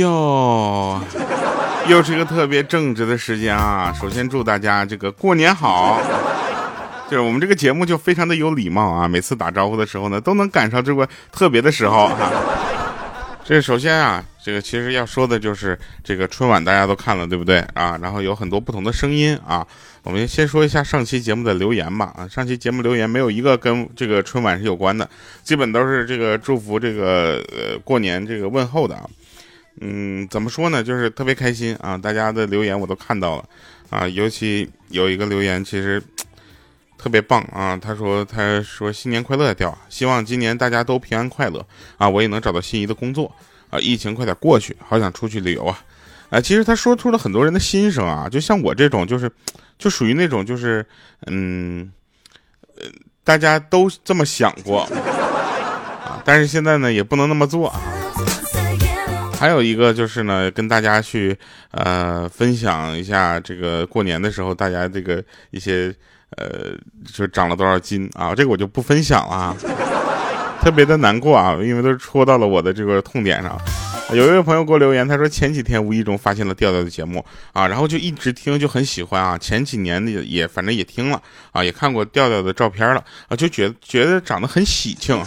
呦，又是一个特别正直的时间啊！首先祝大家这个过年好。就是我们这个节目就非常的有礼貌啊，每次打招呼的时候呢，都能赶上这个特别的时候哈。这首先啊，这个其实要说的就是这个春晚大家都看了对不对啊？然后有很多不同的声音啊。我们先说一下上期节目的留言吧啊，上期节目留言没有一个跟这个春晚是有关的，基本都是这个祝福这个呃过年这个问候的啊。嗯，怎么说呢？就是特别开心啊，大家的留言我都看到了啊，尤其有一个留言其实。特别棒啊！他说：“他说新年快乐，掉，希望今年大家都平安快乐啊！我也能找到心仪的工作啊！疫情快点过去，好想出去旅游啊！啊，其实他说出了很多人的心声啊，就像我这种，就是就属于那种，就是嗯，呃，大家都这么想过 啊，但是现在呢，也不能那么做啊。还有一个就是呢，跟大家去呃分享一下这个过年的时候，大家这个一些。”呃，就是长了多少斤啊？这个我就不分享了，啊 特别的难过啊，因为都戳到了我的这个痛点上。有一位朋友给我留言，他说前几天无意中发现了调调的节目啊，然后就一直听，就很喜欢啊。前几年也也反正也听了啊，也看过调调的照片了啊，就觉觉得长得很喜庆。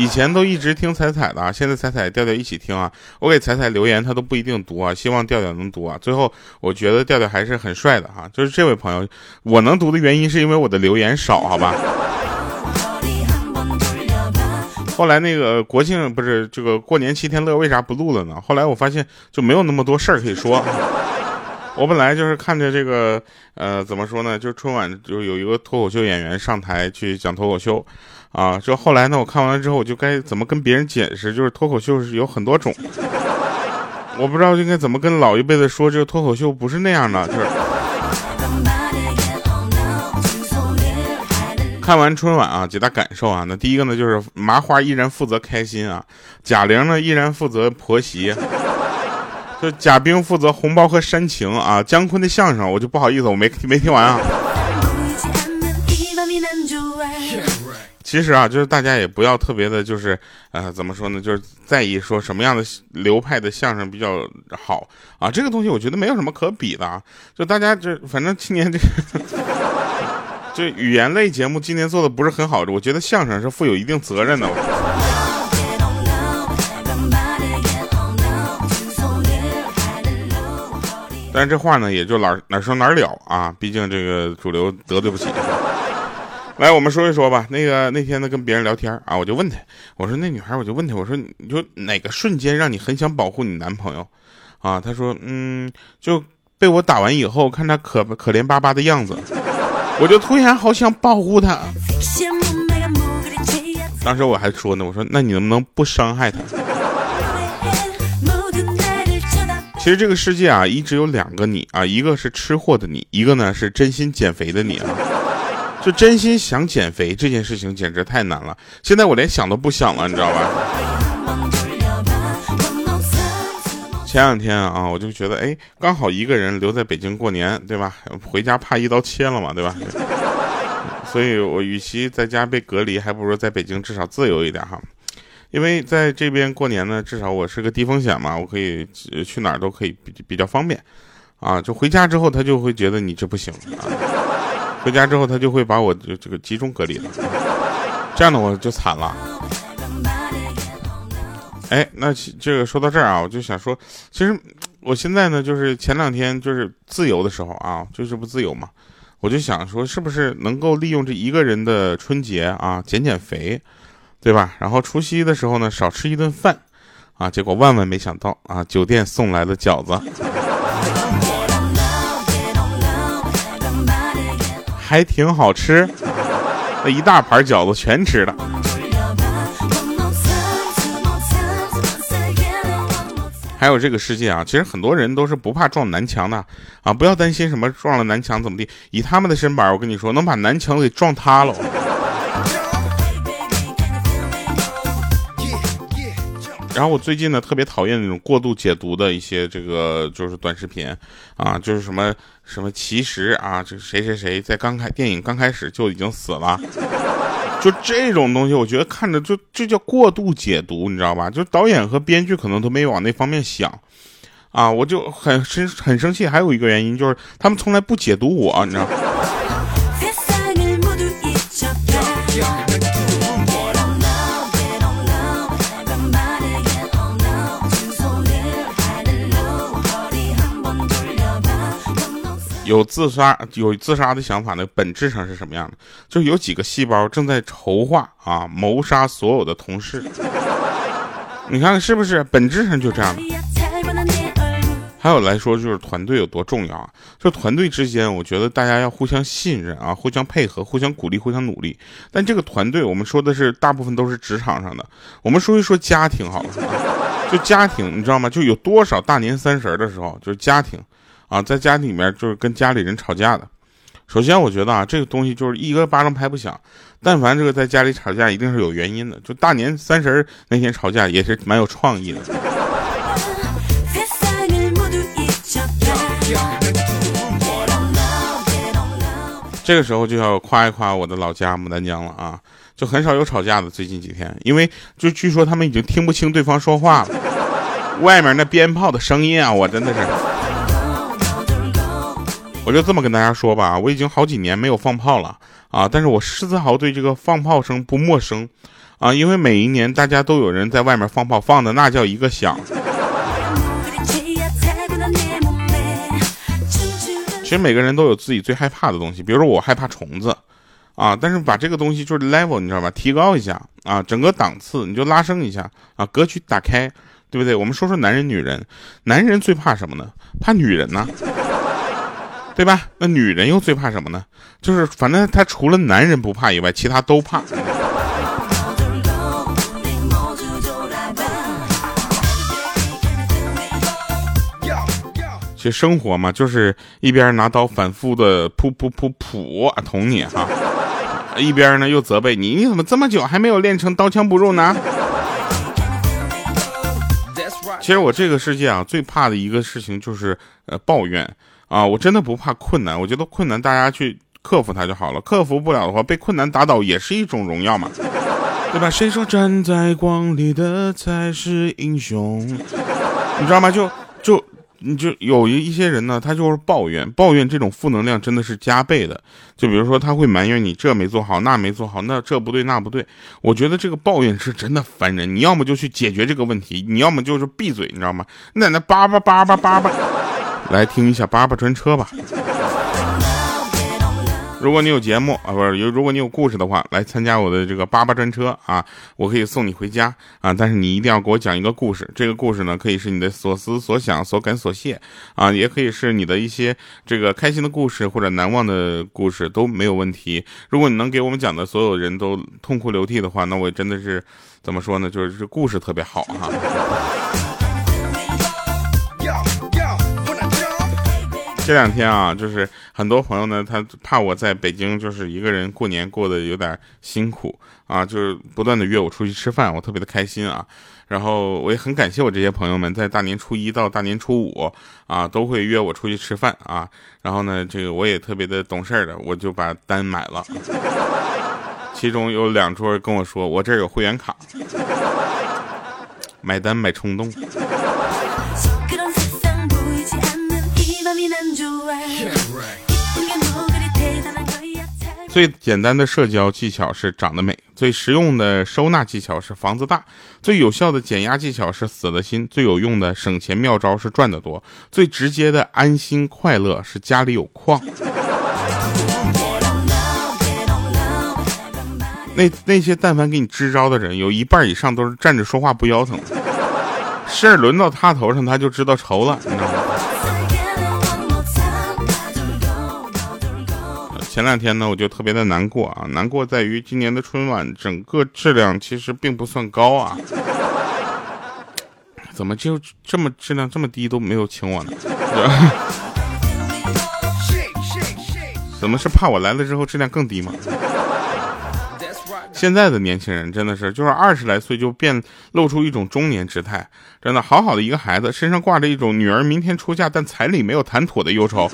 以前都一直听彩彩的，现在彩彩调调一起听啊。我给彩彩留言，他都不一定读啊。希望调调能读啊。最后我觉得调调还是很帅的哈。就是这位朋友，我能读的原因是因为我的留言少，好吧。后来那个国庆不是这个过年七天乐，为啥不录了呢？后来我发现就没有那么多事儿可以说。我本来就是看着这个，呃，怎么说呢？就是春晚就有一个脱口秀演员上台去讲脱口秀。啊，就后来呢，我看完了之后，我就该怎么跟别人解释，就是脱口秀是有很多种，我不知道应该怎么跟老一辈的说，这个脱口秀不是那样的。就是看完春晚啊，几大感受啊，那第一个呢，就是麻花依然负责开心啊，贾玲呢依然负责婆媳，就贾冰负责红包和煽情啊，姜昆的相声我就不好意思，我没没听完啊。其实啊，就是大家也不要特别的，就是呃，怎么说呢，就是在意说什么样的流派的相声比较好啊。这个东西我觉得没有什么可比的啊。就大家就反正今年这个，就语言类节目今年做的不是很好，我觉得相声是负有一定责任的。但是这话呢，也就哪哪说哪了啊。毕竟这个主流得罪不起。来，我们说一说吧。那个那天呢，跟别人聊天啊，我就问他，我说那女孩，我就问他，我说你就哪个瞬间让你很想保护你男朋友？啊，他说，嗯，就被我打完以后，看他可可怜巴巴的样子，我就突然好想保护他。当时我还说呢，我说那你能不能不伤害他？其实这个世界啊，一直有两个你啊，一个是吃货的你，一个呢是真心减肥的你啊。就真心想减肥这件事情简直太难了，现在我连想都不想了，你知道吧？前两天啊，我就觉得，哎，刚好一个人留在北京过年，对吧？回家怕一刀切了嘛，对吧？所以我与其在家被隔离，还不如在北京至少自由一点哈。因为在这边过年呢，至少我是个低风险嘛，我可以去哪儿都可以比比较方便，啊，就回家之后他就会觉得你这不行啊。回家之后，他就会把我这这个集中隔离了，这样的我就惨了。哎，那这个说到这儿啊，我就想说，其实我现在呢，就是前两天就是自由的时候啊，就是不自由嘛，我就想说，是不是能够利用这一个人的春节啊，减减肥，对吧？然后除夕的时候呢，少吃一顿饭，啊，结果万万没想到啊，酒店送来的饺子。还挺好吃，那一大盘饺子全吃了。还有这个世界啊，其实很多人都是不怕撞南墙的啊，不要担心什么撞了南墙怎么地，以他们的身板，我跟你说，能把南墙给撞塌了。然后我最近呢特别讨厌那种过度解读的一些这个就是短视频，啊，就是什么什么其实啊，这谁谁谁在刚开电影刚开始就已经死了，就这种东西，我觉得看着就这叫过度解读，你知道吧？就导演和编剧可能都没往那方面想，啊，我就很生很生气。还有一个原因就是他们从来不解读我，你知道。有自杀有自杀的想法呢，本质上是什么样的？就是有几个细胞正在筹划啊谋杀所有的同事。你看是不是？本质上就这样的。还有来说，就是团队有多重要啊？就团队之间，我觉得大家要互相信任啊，互相配合，互相鼓励，互相努力。但这个团队，我们说的是大部分都是职场上的。我们说一说家庭好了，就家庭，你知道吗？就有多少大年三十的时候，就是家庭。啊，在家里面就是跟家里人吵架的。首先，我觉得啊，这个东西就是一个巴掌拍不响。但凡这个在家里吵架，一定是有原因的。就大年三十那天吵架，也是蛮有创意的。这个时候就要夸一夸我的老家牡丹江了啊，就很少有吵架的。最近几天，因为就据说他们已经听不清对方说话了，外面那鞭炮的声音啊，我真的是。我就这么跟大家说吧，我已经好几年没有放炮了啊，但是我丝毫对这个放炮声不陌生啊，因为每一年大家都有人在外面放炮，放的那叫一个响。其实每个人都有自己最害怕的东西，比如说我害怕虫子啊，但是把这个东西就是 level，你知道吧，提高一下啊，整个档次你就拉升一下啊，格局打开，对不对？我们说说男人女人，男人最怕什么呢？怕女人呢？对吧？那女人又最怕什么呢？就是反正她除了男人不怕以外，其他都怕。其实生活嘛，就是一边拿刀反复的噗噗噗噗捅你哈，一边呢又责备你，你怎么这么久还没有练成刀枪不入呢？其实我这个世界啊，最怕的一个事情就是呃抱怨。啊，我真的不怕困难，我觉得困难大家去克服它就好了。克服不了的话，被困难打倒也是一种荣耀嘛，对吧？谁说站在光里的才是英雄？你知道吗？就就你就有一一些人呢，他就是抱怨，抱怨这种负能量真的是加倍的。就比如说他会埋怨你这没做好，那没做好，那这不对那不对。我觉得这个抱怨是真的烦人。你要么就去解决这个问题，你要么就是闭嘴，你知道吗？你在那叭叭叭叭叭叭。来听一下叭叭专车吧。如果你有节目啊，不是有，如果你有故事的话，来参加我的这个叭叭专车啊，我可以送你回家啊。但是你一定要给我讲一个故事，这个故事呢，可以是你的所思所想、所感所谢啊，也可以是你的一些这个开心的故事或者难忘的故事都没有问题。如果你能给我们讲的所有人都痛哭流涕的话，那我真的是怎么说呢？就是这故事特别好哈。这两天啊，就是很多朋友呢，他怕我在北京就是一个人过年过得有点辛苦啊，就是不断的约我出去吃饭，我特别的开心啊。然后我也很感谢我这些朋友们，在大年初一到大年初五啊，都会约我出去吃饭啊。然后呢，这个我也特别的懂事的，我就把单买了。其中有两桌跟我说，我这儿有会员卡，买单买冲动。最简单的社交技巧是长得美，最实用的收纳技巧是房子大，最有效的减压技巧是死了心，最有用的省钱妙招是赚得多，最直接的安心快乐是家里有矿。那那些但凡给你支招的人，有一半以上都是站着说话不腰疼，事儿轮到他头上，他就知道愁了，你知道吗？前两天呢，我就特别的难过啊，难过在于今年的春晚整个质量其实并不算高啊，怎么就这么质量这么低都没有请我呢？怎么是怕我来了之后质量更低吗？现在的年轻人真的是，就是二十来岁就变露出一种中年姿态，真的好好的一个孩子身上挂着一种女儿明天出嫁但彩礼没有谈妥的忧愁。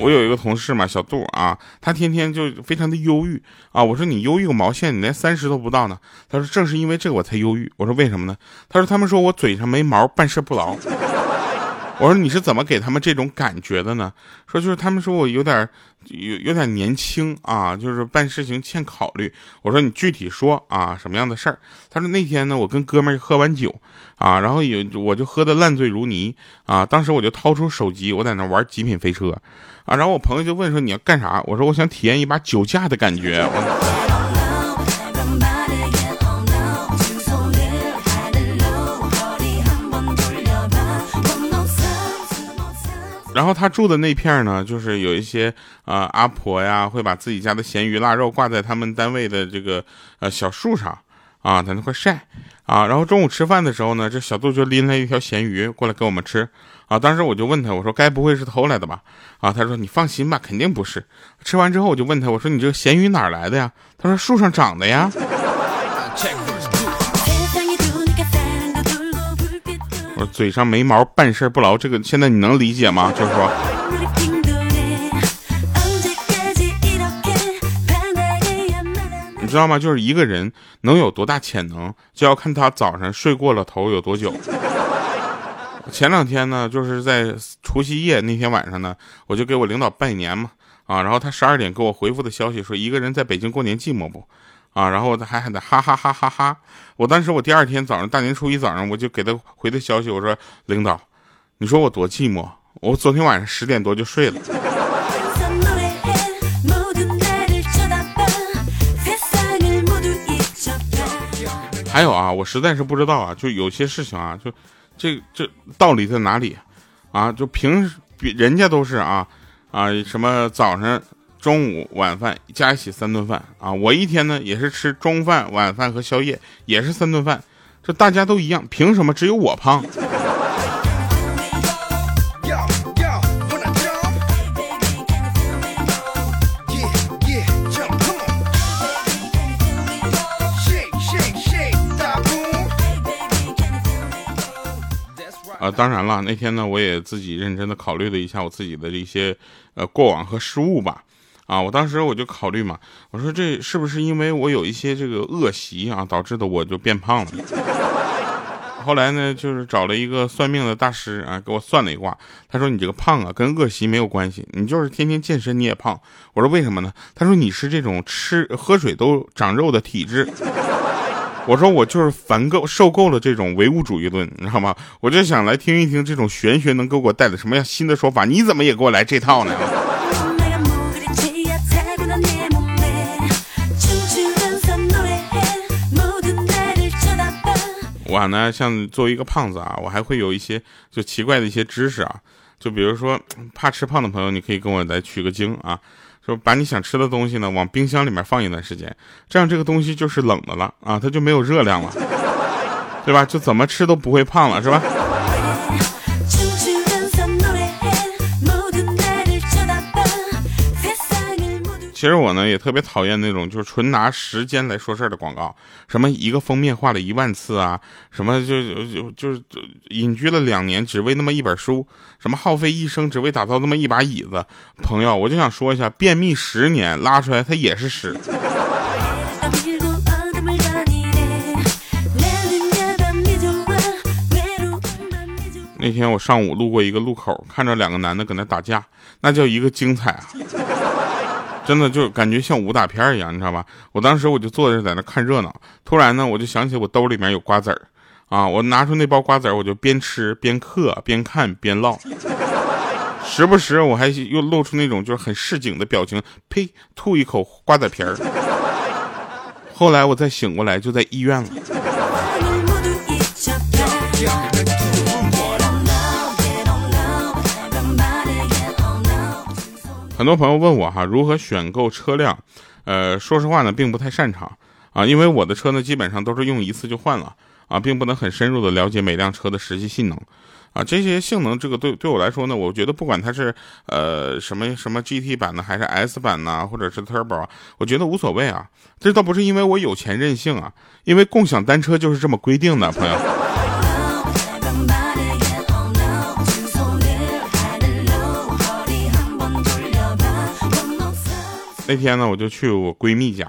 我有一个同事嘛，小杜啊，他天天就非常的忧郁啊。我说你忧郁个毛线，你连三十都不到呢。他说正是因为这个我才忧郁。我说为什么呢？他说他们说我嘴上没毛，办事不牢。我说你是怎么给他们这种感觉的呢？说就是他们说我有点有有点年轻啊，就是办事情欠考虑。我说你具体说啊，什么样的事儿？他说那天呢，我跟哥们儿喝完酒啊，然后有我就喝的烂醉如泥啊，当时我就掏出手机，我在那玩极品飞车啊，然后我朋友就问说你要干啥？我说我想体验一把酒驾的感觉。然后他住的那片呢，就是有一些呃阿婆呀，会把自己家的咸鱼腊肉挂在他们单位的这个呃小树上啊，在那块晒啊。然后中午吃饭的时候呢，这小杜就拎来一条咸鱼过来给我们吃啊。当时我就问他，我说该不会是偷来的吧？啊，他说你放心吧，肯定不是。吃完之后我就问他，我说你这个咸鱼哪来的呀？他说树上长的呀。嘴上没毛，办事不牢，这个现在你能理解吗？就是说，你知道吗？就是一个人能有多大潜能，就要看他早上睡过了头有多久。前两天呢，就是在除夕夜那天晚上呢，我就给我领导拜年嘛，啊，然后他十二点给我回复的消息说，一个人在北京过年寂寞不？啊，然后他还喊他哈哈哈哈哈！我当时我第二天早上大年初一早上我就给他回的消息，我说领导，你说我多寂寞，我昨天晚上十点多就睡了。还有啊，我实在是不知道啊，就有些事情啊，就这这道理在哪里啊？就平时人家都是啊啊什么早上。中午晚饭加一起三顿饭啊！我一天呢也是吃中饭、晚饭和宵夜，也是三顿饭。这大家都一样，凭什么只有我胖？啊，当然了，那天呢，我也自己认真的考虑了一下我自己的一些呃过往和失误吧。啊，我当时我就考虑嘛，我说这是不是因为我有一些这个恶习啊，导致的我就变胖了？后来呢，就是找了一个算命的大师啊，给我算了一卦。他说你这个胖啊，跟恶习没有关系，你就是天天健身你也胖。我说为什么呢？他说你是这种吃喝水都长肉的体质。我说我就是烦够受够了这种唯物主义论，你知道吗？我就想来听一听这种玄学能给我带来什么样新的说法。你怎么也给我来这套呢？我呢，像作为一个胖子啊，我还会有一些就奇怪的一些知识啊，就比如说怕吃胖的朋友，你可以跟我来取个经啊，说把你想吃的东西呢往冰箱里面放一段时间，这样这个东西就是冷的了啊，它就没有热量了，对吧？就怎么吃都不会胖了，是吧？其实我呢也特别讨厌那种就是纯拿时间来说事儿的广告，什么一个封面画了一万次啊，什么就就就是隐居了两年只为那么一本书，什么耗费一生只为打造那么一把椅子，朋友，我就想说一下，便秘十年拉出来它也是屎。那天我上午路过一个路口，看着两个男的搁那打架，那叫一个精彩啊！真的就感觉像武打片一样，你知道吧？我当时我就坐着在那看热闹，突然呢，我就想起我兜里面有瓜子儿，啊，我拿出那包瓜子，我就边吃边嗑，边看边唠，时不时我还又露出那种就是很市井的表情，呸，吐一口瓜子皮儿。后来我再醒过来，就在医院了。很多朋友问我哈，如何选购车辆？呃，说实话呢，并不太擅长啊，因为我的车呢，基本上都是用一次就换了啊，并不能很深入的了解每辆车的实际性能啊。这些性能，这个对对我来说呢，我觉得不管它是呃什么什么 GT 版的，还是 S 版呐，或者是 Turbo，我觉得无所谓啊。这倒不是因为我有钱任性啊，因为共享单车就是这么规定的，朋友。那天呢，我就去我闺蜜家，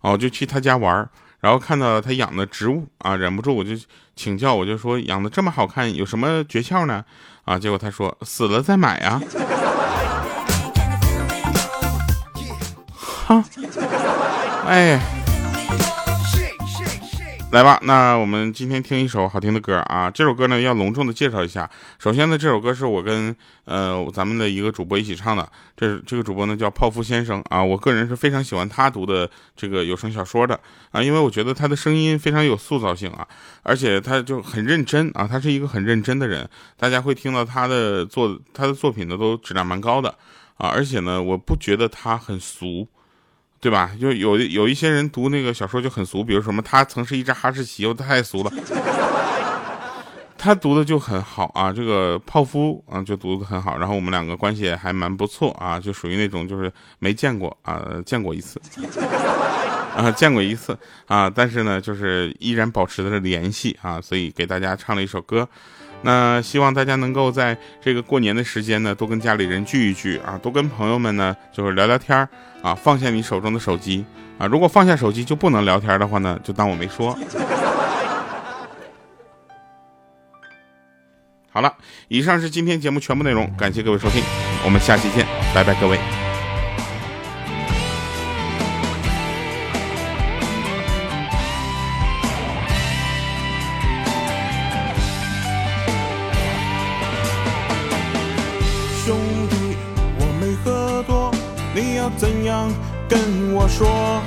哦，就去她家玩然后看到她养的植物啊，忍不住我就请教，我就说养的这么好看，有什么诀窍呢？啊，结果她说死了再买啊。哈，哎。来吧，那我们今天听一首好听的歌啊！这首歌呢要隆重的介绍一下。首先呢，这首歌是我跟呃咱们的一个主播一起唱的。这这个主播呢叫泡芙先生啊，我个人是非常喜欢他读的这个有声小说的啊，因为我觉得他的声音非常有塑造性啊，而且他就很认真啊，他是一个很认真的人。大家会听到他的作他的作品呢都质量蛮高的啊，而且呢，我不觉得他很俗。对吧？就有有一些人读那个小说就很俗，比如什么他曾是一只哈士奇，又太俗了。他读的就很好啊，这个泡芙啊就读的很好，然后我们两个关系还蛮不错啊，就属于那种就是没见过啊，见过一次啊，见过一次啊，但是呢，就是依然保持着联系啊，所以给大家唱了一首歌。那希望大家能够在这个过年的时间呢，多跟家里人聚一聚啊，多跟朋友们呢就是聊聊天啊，放下你手中的手机啊，如果放下手机就不能聊天的话呢，就当我没说。好了，以上是今天节目全部内容，感谢各位收听，我们下期见，拜拜，各位。怎样跟我说？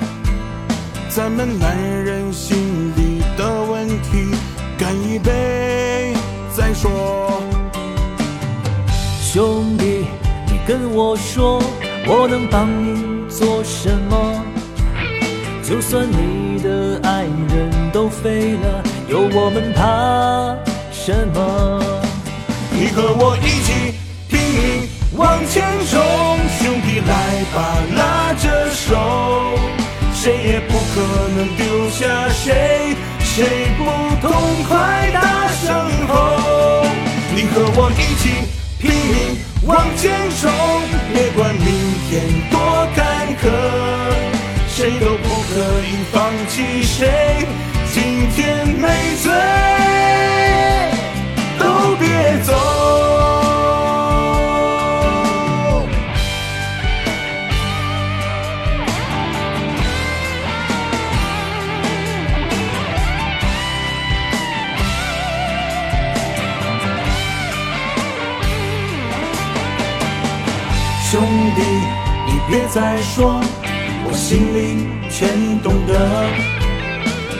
咱们男人心里的问题，干一杯再说。兄弟，你跟我说，我能帮你做什么？就算你的爱人都飞了，有我们怕什么？你和我一起拼命往前冲。可能丢下谁，谁不痛快大声吼。你和我一起拼命往前冲，别管明天多坎坷，谁都不可以放弃谁。今天没醉，兄弟，你别再说，我心里全懂得。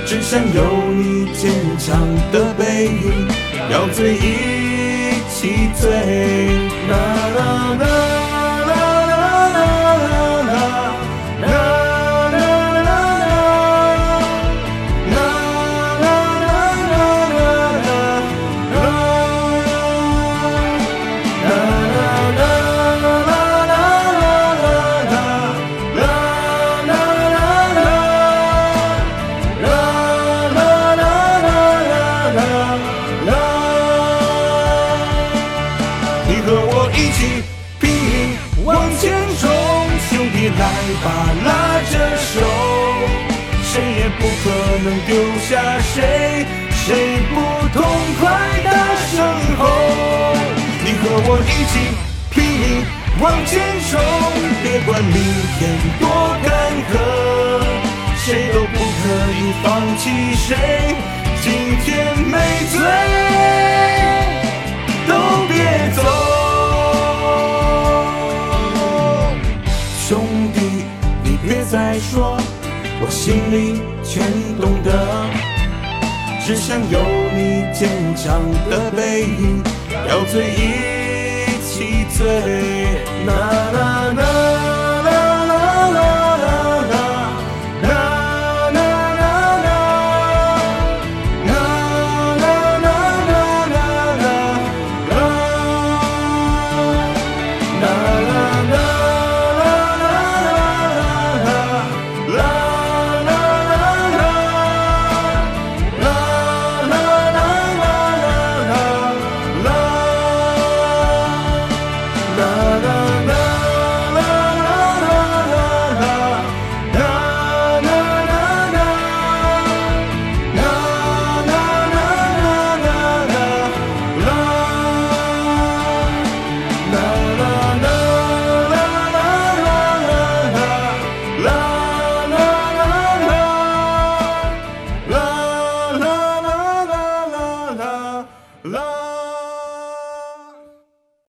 只想有你坚强的背影，要醉一起醉。啦啦啦。来吧，拉着手，谁也不可能丢下谁？谁不痛快大声吼？你和我一起拼命往前冲，别管明天多坎坷，谁都不可以放弃谁。今天没醉，说，我心里。全懂得，只想有你坚强的背影，要醉一起醉。啦啦啦。